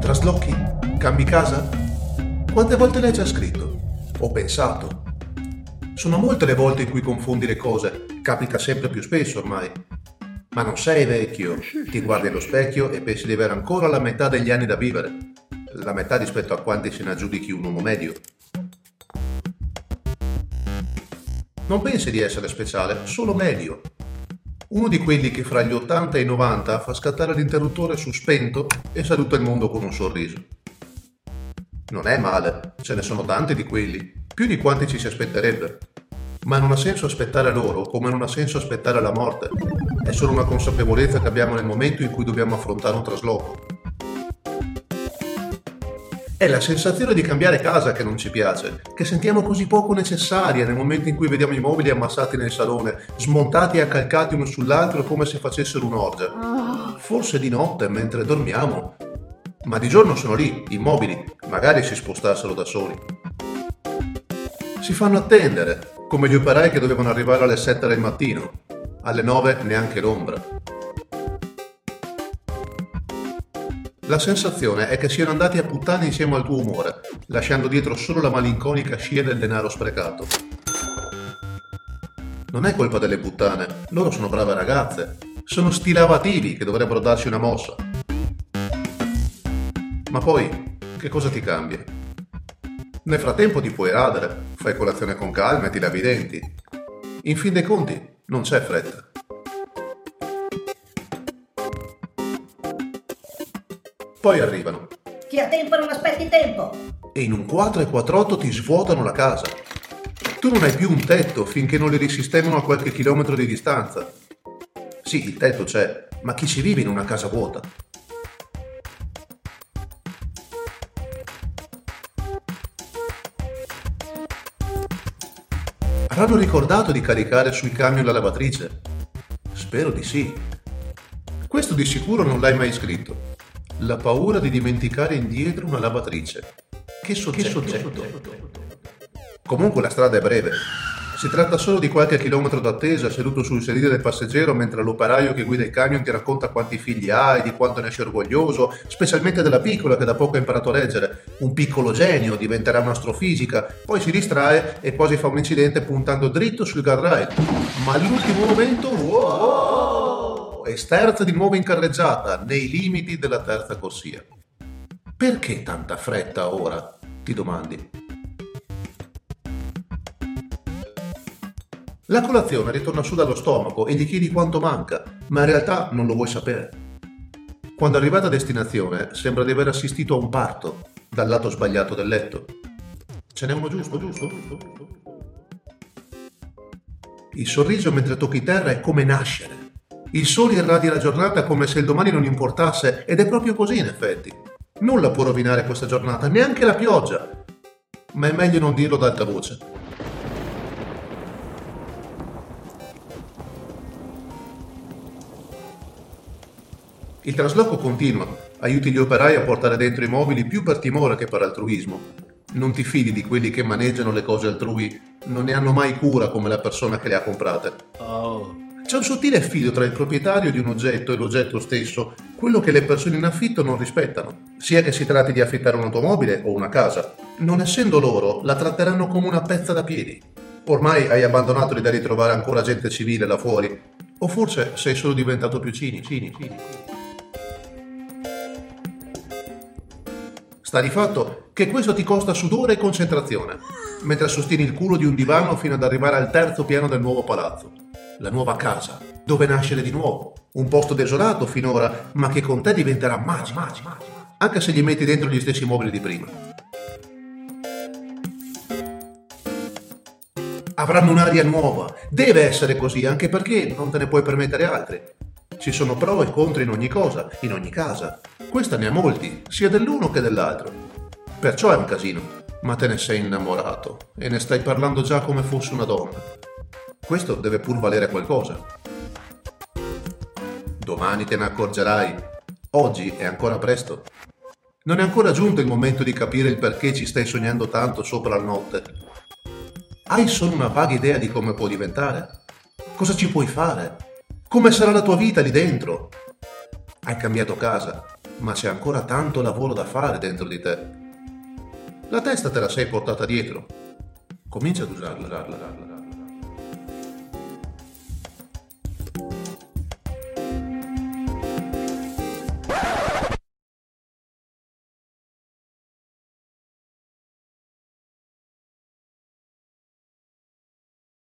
Traslochi? Cambi casa? Quante volte l'hai già scritto? Ho pensato. Sono molte le volte in cui confondi le cose, capita sempre più spesso ormai. Ma non sei vecchio, ti guardi allo specchio e pensi di avere ancora la metà degli anni da vivere. La metà rispetto a quanti se ne aggiudichi un uomo medio. Non pensi di essere speciale, solo medio. Uno di quelli che fra gli 80 e i 90 fa scattare l'interruttore su spento e saluta il mondo con un sorriso. Non è male, ce ne sono tanti di quelli, più di quanti ci si aspetterebbe. Ma non ha senso aspettare loro come non ha senso aspettare la morte. È solo una consapevolezza che abbiamo nel momento in cui dobbiamo affrontare un trasloco. È la sensazione di cambiare casa che non ci piace, che sentiamo così poco necessaria nel momento in cui vediamo i mobili ammassati nel salone, smontati e accalcati uno sull'altro come se facessero un'orgia. Forse di notte mentre dormiamo. Ma di giorno sono lì, immobili, magari si spostassero da soli. Si fanno attendere, come gli operai che dovevano arrivare alle 7 del mattino. Alle 9 neanche l'ombra. La sensazione è che siano andati a puttane insieme al tuo umore, lasciando dietro solo la malinconica scia del denaro sprecato. Non è colpa delle puttane, loro sono brave ragazze, sono stilavativi che dovrebbero darsi una mossa. Ma poi, che cosa ti cambia? Nel frattempo ti puoi radere, fai colazione con calma e ti lavi i denti. In fin dei conti, non c'è fretta. Poi arrivano Chi ha tempo non aspetti tempo. e in un 4 e 48 ti svuotano la casa. Tu non hai più un tetto finché non li risistemano a qualche chilometro di distanza. Sì, il tetto c'è, ma chi ci vive in una casa vuota? Avranno ricordato di caricare sui camion la lavatrice? Spero di sì. Questo di sicuro non l'hai mai scritto. La paura di dimenticare indietro una lavatrice. Che soggetto? Che soggetto? Comunque la strada è breve. Si tratta solo di qualche chilometro d'attesa seduto sul sedile del passeggero mentre l'operaio che guida il camion ti racconta quanti figli ha e di quanto ne esce orgoglioso, specialmente della piccola che da poco ha imparato a leggere. Un piccolo genio, diventerà un'astrofisica, poi si distrae e quasi fa un incidente puntando dritto sul guardrail. Ma all'ultimo momento, wow! E sterza di nuovo in carreggiata, nei limiti della terza corsia. Perché tanta fretta ora? Ti domandi. La colazione ritorna su dallo stomaco e gli chiedi quanto manca, ma in realtà non lo vuoi sapere. Quando arrivata a destinazione sembra di aver assistito a un parto dal lato sbagliato del letto. Ce n'è uno giusto, giusto? Il sorriso mentre tocchi terra è come nascere. Il sole irradia la giornata come se il domani non importasse ed è proprio così in effetti. Nulla può rovinare questa giornata, neanche la pioggia. Ma è meglio non dirlo ad alta voce. Il trasloco continua, aiuti gli operai a portare dentro i mobili più per timore che per altruismo. Non ti fidi di quelli che maneggiano le cose altrui, non ne hanno mai cura come la persona che le ha comprate. Oh. C'è un sottile filo tra il proprietario di un oggetto e l'oggetto stesso, quello che le persone in affitto non rispettano, sia che si tratti di affittare un'automobile o una casa. Non essendo loro, la tratteranno come una pezza da piedi. Ormai hai abbandonato l'idea di trovare ancora gente civile là fuori, o forse sei solo diventato più cinico. cinico, cinico. Sta di fatto che questo ti costa sudore e concentrazione, mentre sostieni il culo di un divano fino ad arrivare al terzo piano del nuovo palazzo, la nuova casa, dove nascere di nuovo, un posto desolato finora, ma che con te diventerà magico, anche se gli metti dentro gli stessi mobili di prima. Avranno un'aria nuova, deve essere così, anche perché non te ne puoi permettere altri. Ci sono pro e contro in ogni cosa, in ogni casa. Questa ne ha molti, sia dell'uno che dell'altro. Perciò è un casino, ma te ne sei innamorato e ne stai parlando già come fosse una donna. Questo deve pur valere qualcosa. Domani te ne accorgerai. Oggi è ancora presto. Non è ancora giunto il momento di capire il perché ci stai sognando tanto sopra la notte. Hai solo una vaga idea di come può diventare? Cosa ci puoi fare? Come sarà la tua vita lì dentro? Hai cambiato casa, ma c'è ancora tanto lavoro da fare dentro di te. La testa te la sei portata dietro. Comincia ad usarla, usarla, usarla.